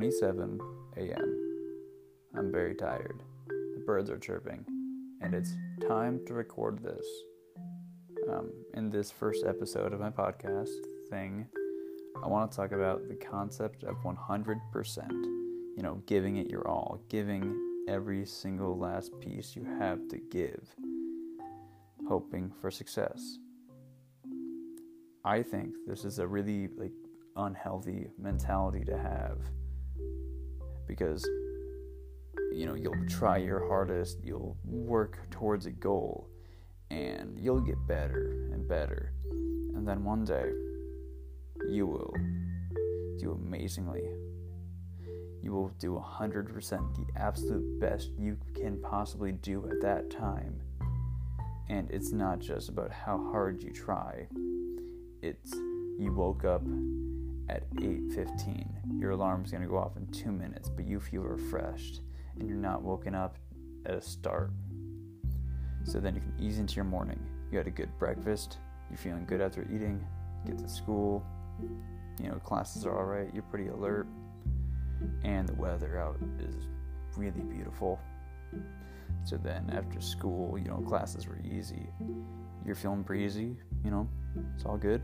8:27 a.m. I'm very tired. The birds are chirping, and it's time to record this. Um, in this first episode of my podcast thing, I want to talk about the concept of 100%. You know, giving it your all, giving every single last piece you have to give, hoping for success. I think this is a really like unhealthy mentality to have because you know you'll try your hardest you'll work towards a goal and you'll get better and better. And then one day you will do amazingly. You will do 100% the absolute best you can possibly do at that time. And it's not just about how hard you try. It's you woke up at 8:15. Your alarm's going to go off in 2 minutes, but you feel refreshed and you're not woken up at a start. So then you can ease into your morning. You had a good breakfast, you're feeling good after eating, get to school, you know, classes are all right, you're pretty alert, and the weather out is really beautiful. So then after school, you know, classes were easy. You're feeling breezy, you know, it's all good.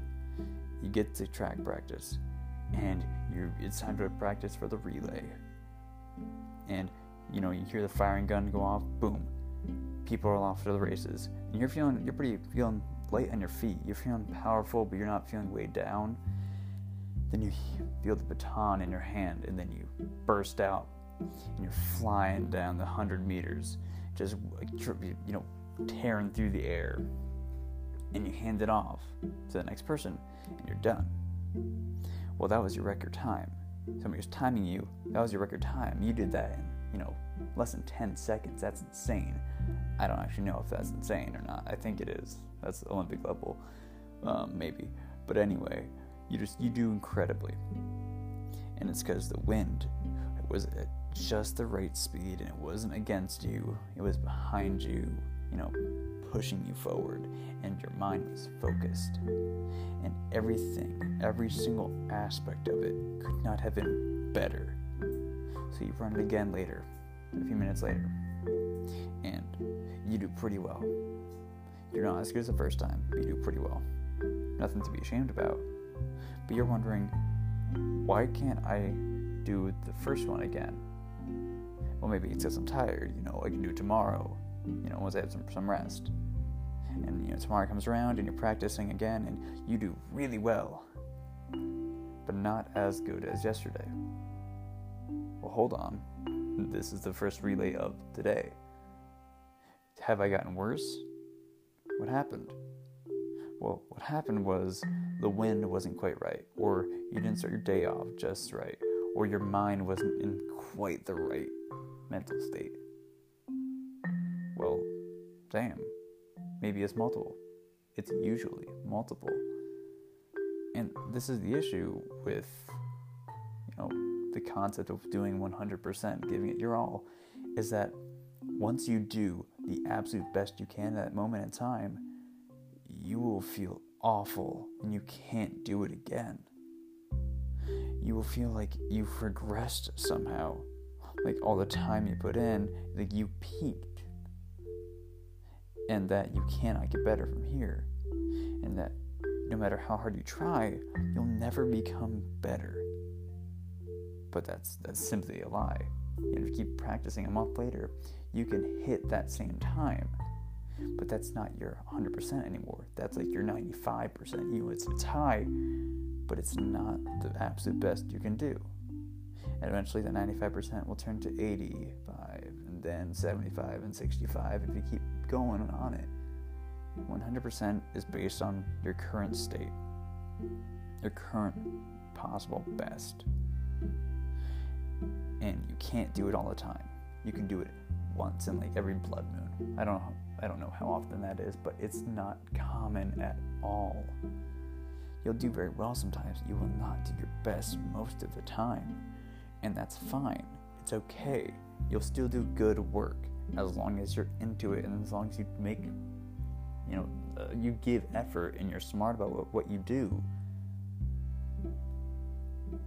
You get to track practice and you it's time to practice for the relay. And you know, you hear the firing gun go off, boom. People are off to the races. And you're feeling you're pretty feeling light on your feet. You're feeling powerful, but you're not feeling weighed down. Then you feel the baton in your hand, and then you burst out, and you're flying down the hundred meters, just you know, tearing through the air. And you hand it off to the next person, and you're done. Well, that was your record time. Somebody was timing you. That was your record time. You did that in, you know, less than 10 seconds. That's insane. I don't actually know if that's insane or not. I think it is. That's Olympic level, um, maybe. But anyway, you just you do incredibly, and it's because the wind it was at just the right speed, and it wasn't against you. It was behind you. You know, pushing you forward, and your mind was focused. And everything, every single aspect of it, could not have been better. So you run it again later, a few minutes later, and you do pretty well. You're not as good as the first time, but you do pretty well. Nothing to be ashamed about. But you're wondering, why can't I do the first one again? Well, maybe it's because I'm tired, you know, I can do it tomorrow you know, once I have some, some rest. And, you know, tomorrow comes around and you're practicing again and you do really well, but not as good as yesterday. Well, hold on. This is the first relay of today. Have I gotten worse? What happened? Well, what happened was the wind wasn't quite right, or you didn't start your day off just right, or your mind wasn't in quite the right mental state. Well, damn, maybe it's multiple. It's usually multiple. And this is the issue with, you know, the concept of doing 100%, giving it your all, is that once you do the absolute best you can at that moment in time, you will feel awful and you can't do it again. You will feel like you've regressed somehow. Like all the time you put in, like you peaked and that you cannot get better from here, and that no matter how hard you try, you'll never become better. But that's that's simply a lie. if you keep practicing a month later, you can hit that same time. But that's not your 100% anymore. That's like your 95%. You it's, it's high, but it's not the absolute best you can do. And eventually that 95% will turn to 85 and then 75 and 65 if you keep going on it. 100% is based on your current state, your current possible best. And you can't do it all the time. You can do it once in like every blood moon. I don't know I don't know how often that is, but it's not common at all. You'll do very well sometimes. You will not do your best most of the time. And that's fine. It's okay. You'll still do good work as long as you're into it and as long as you make you know uh, you give effort and you're smart about what, what you do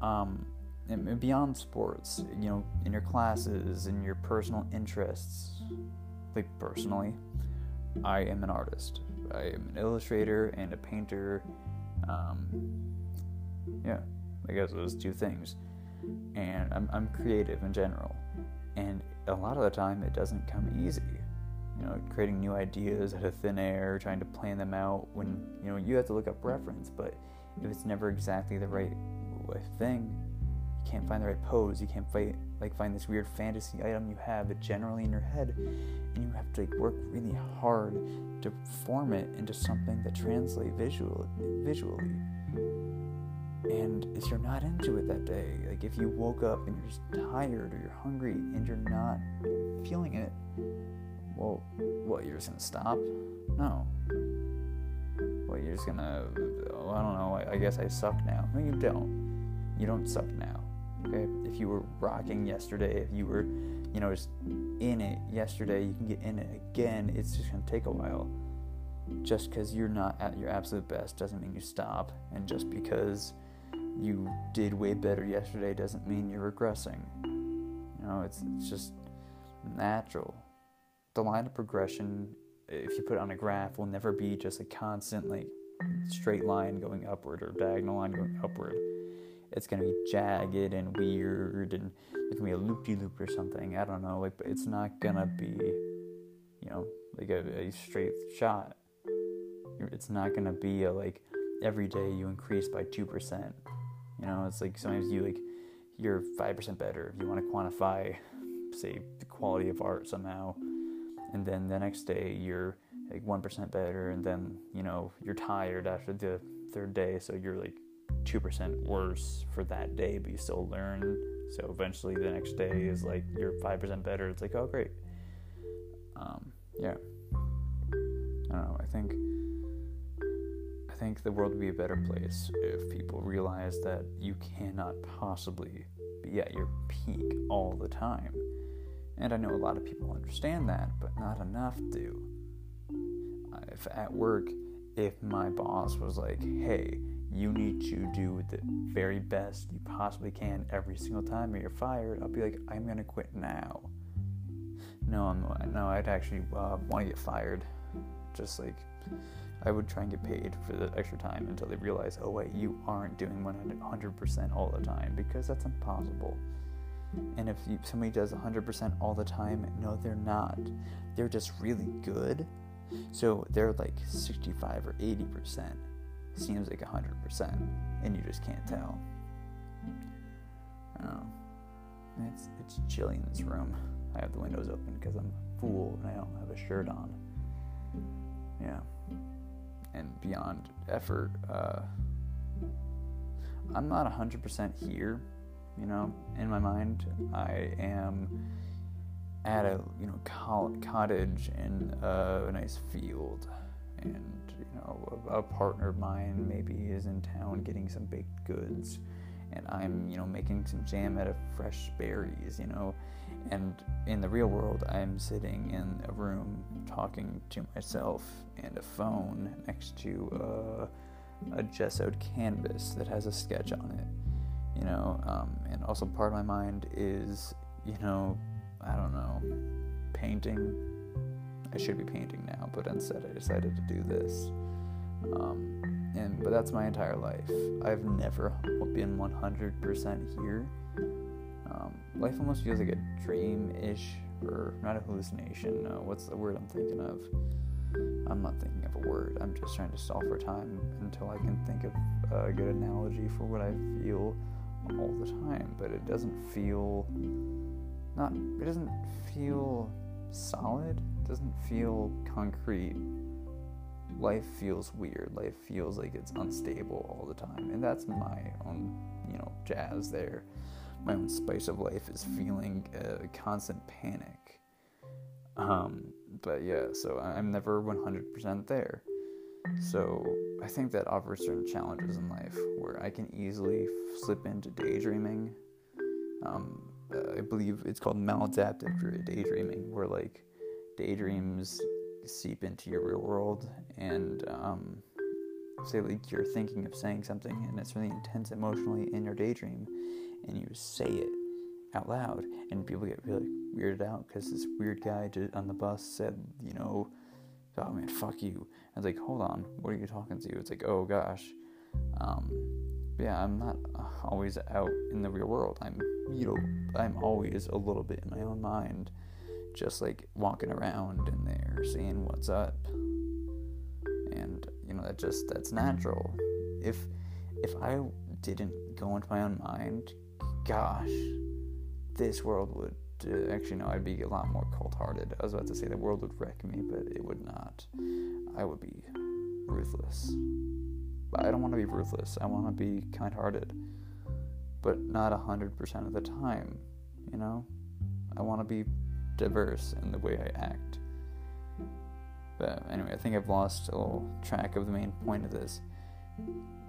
um and beyond sports, you know, in your classes, in your personal interests. Like personally, I am an artist. I am an illustrator and a painter. Um, yeah, I guess those two things. And I'm, I'm creative in general. And a lot of the time, it doesn't come easy. You know, creating new ideas out of thin air, trying to plan them out when, you know, you have to look up reference, but if it's never exactly the right thing, you can't find the right pose, you can't fight, like find this weird fantasy item you have it generally in your head, and you have to like work really hard to form it into something that translates visual, visually. And if you're not into it that day, like if you woke up and you're just tired or you're hungry and you're not feeling it, well, what, you're just gonna stop? No. Well, you're just gonna, oh, I don't know, I, I guess I suck now. No, you don't. You don't suck now. Okay? If you were rocking yesterday, if you were, you know, just in it yesterday, you can get in it again. It's just gonna take a while. Just because you're not at your absolute best doesn't mean you stop. And just because you did way better yesterday doesn't mean you're regressing. You know, it's, it's just natural. The line of progression, if you put it on a graph, will never be just a constant, like, straight line going upward or diagonal line going upward. It's gonna be jagged and weird, and it's gonna be a loop de loop or something. I don't know, like, but it's not gonna be, you know, like a, a straight shot. It's not gonna be a like every day you increase by two percent you know, it's like sometimes you like you're five percent better if you want to quantify, say, the quality of art somehow, and then the next day you're like one percent better, and then you know you're tired after the third day, so you're like two percent worse for that day, but you still learn. So eventually the next day is like you're five percent better. It's like oh great. Um, yeah. I don't know. I think think the world would be a better place if people realized that you cannot possibly be at your peak all the time. And I know a lot of people understand that, but not enough do. If at work, if my boss was like, hey, you need to do the very best you possibly can every single time or you're fired, I'll be like, I'm gonna quit now. No, I'm no, I'd actually uh, want to get fired. Just like I would try and get paid for the extra time until they realize, oh wait, you aren't doing 100% all the time because that's impossible. And if you, somebody does 100% all the time, no, they're not. They're just really good. So they're like 65 or 80%. Seems like 100%. And you just can't tell. Oh. It's, it's chilly in this room. I have the windows open because I'm a fool and I don't have a shirt on. Yeah and beyond effort. Uh, I'm not 100% here, you know, in my mind. I am at a, you know, cottage in a nice field. And, you know, a, a partner of mine maybe is in town getting some baked goods. And I'm, you know, making some jam out of fresh berries, you know, and in the real world, I'm sitting in a room talking to myself and a phone next to uh, a gessoed canvas that has a sketch on it. You know, um, and also part of my mind is, you know, I don't know, painting. I should be painting now, but instead I decided to do this. Um, and but that's my entire life. I've never been 100% here um, life almost feels like a dream-ish, or not a hallucination. No, what's the word I'm thinking of? I'm not thinking of a word. I'm just trying to stall for time until I can think of a good analogy for what I feel all the time. But it doesn't feel not. It doesn't feel solid. It doesn't feel concrete. Life feels weird. Life feels like it's unstable all the time, and that's my own, you know, jazz there my own spice of life is feeling a constant panic. Um, but yeah, so I'm never 100% there. So I think that offers certain challenges in life where I can easily slip into daydreaming. Um, uh, I believe it's called maladaptive daydreaming, where like daydreams seep into your real world and um, say like you're thinking of saying something and it's really intense emotionally in your daydream and you say it out loud, and people get really weirded out because this weird guy on the bus said, you know, oh man, fuck you. I was like, hold on, what are you talking to? It's like, oh gosh. Um, yeah, I'm not always out in the real world. I'm, you know, I'm always a little bit in my own mind, just like walking around in there, seeing what's up. And you know, that just that's natural. If if I didn't go into my own mind, gosh, this world would uh, actually no, I'd be a lot more cold-hearted. I was about to say the world would wreck me, but it would not. I would be ruthless. But I don't want to be ruthless. I want to be kind-hearted, but not a hundred percent of the time. You know, I want to be diverse in the way I act. But anyway, I think I've lost a little track of the main point of this.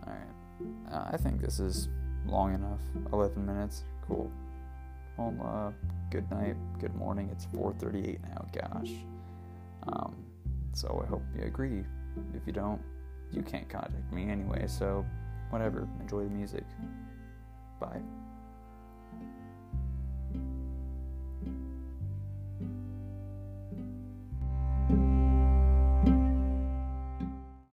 All right, uh, I think this is long enough. Eleven minutes, cool. Well, uh, good night, good morning. It's 4:38 now. Gosh. Um, so I hope you agree. If you don't, you can't contact me anyway. So whatever. Enjoy the music. Bye.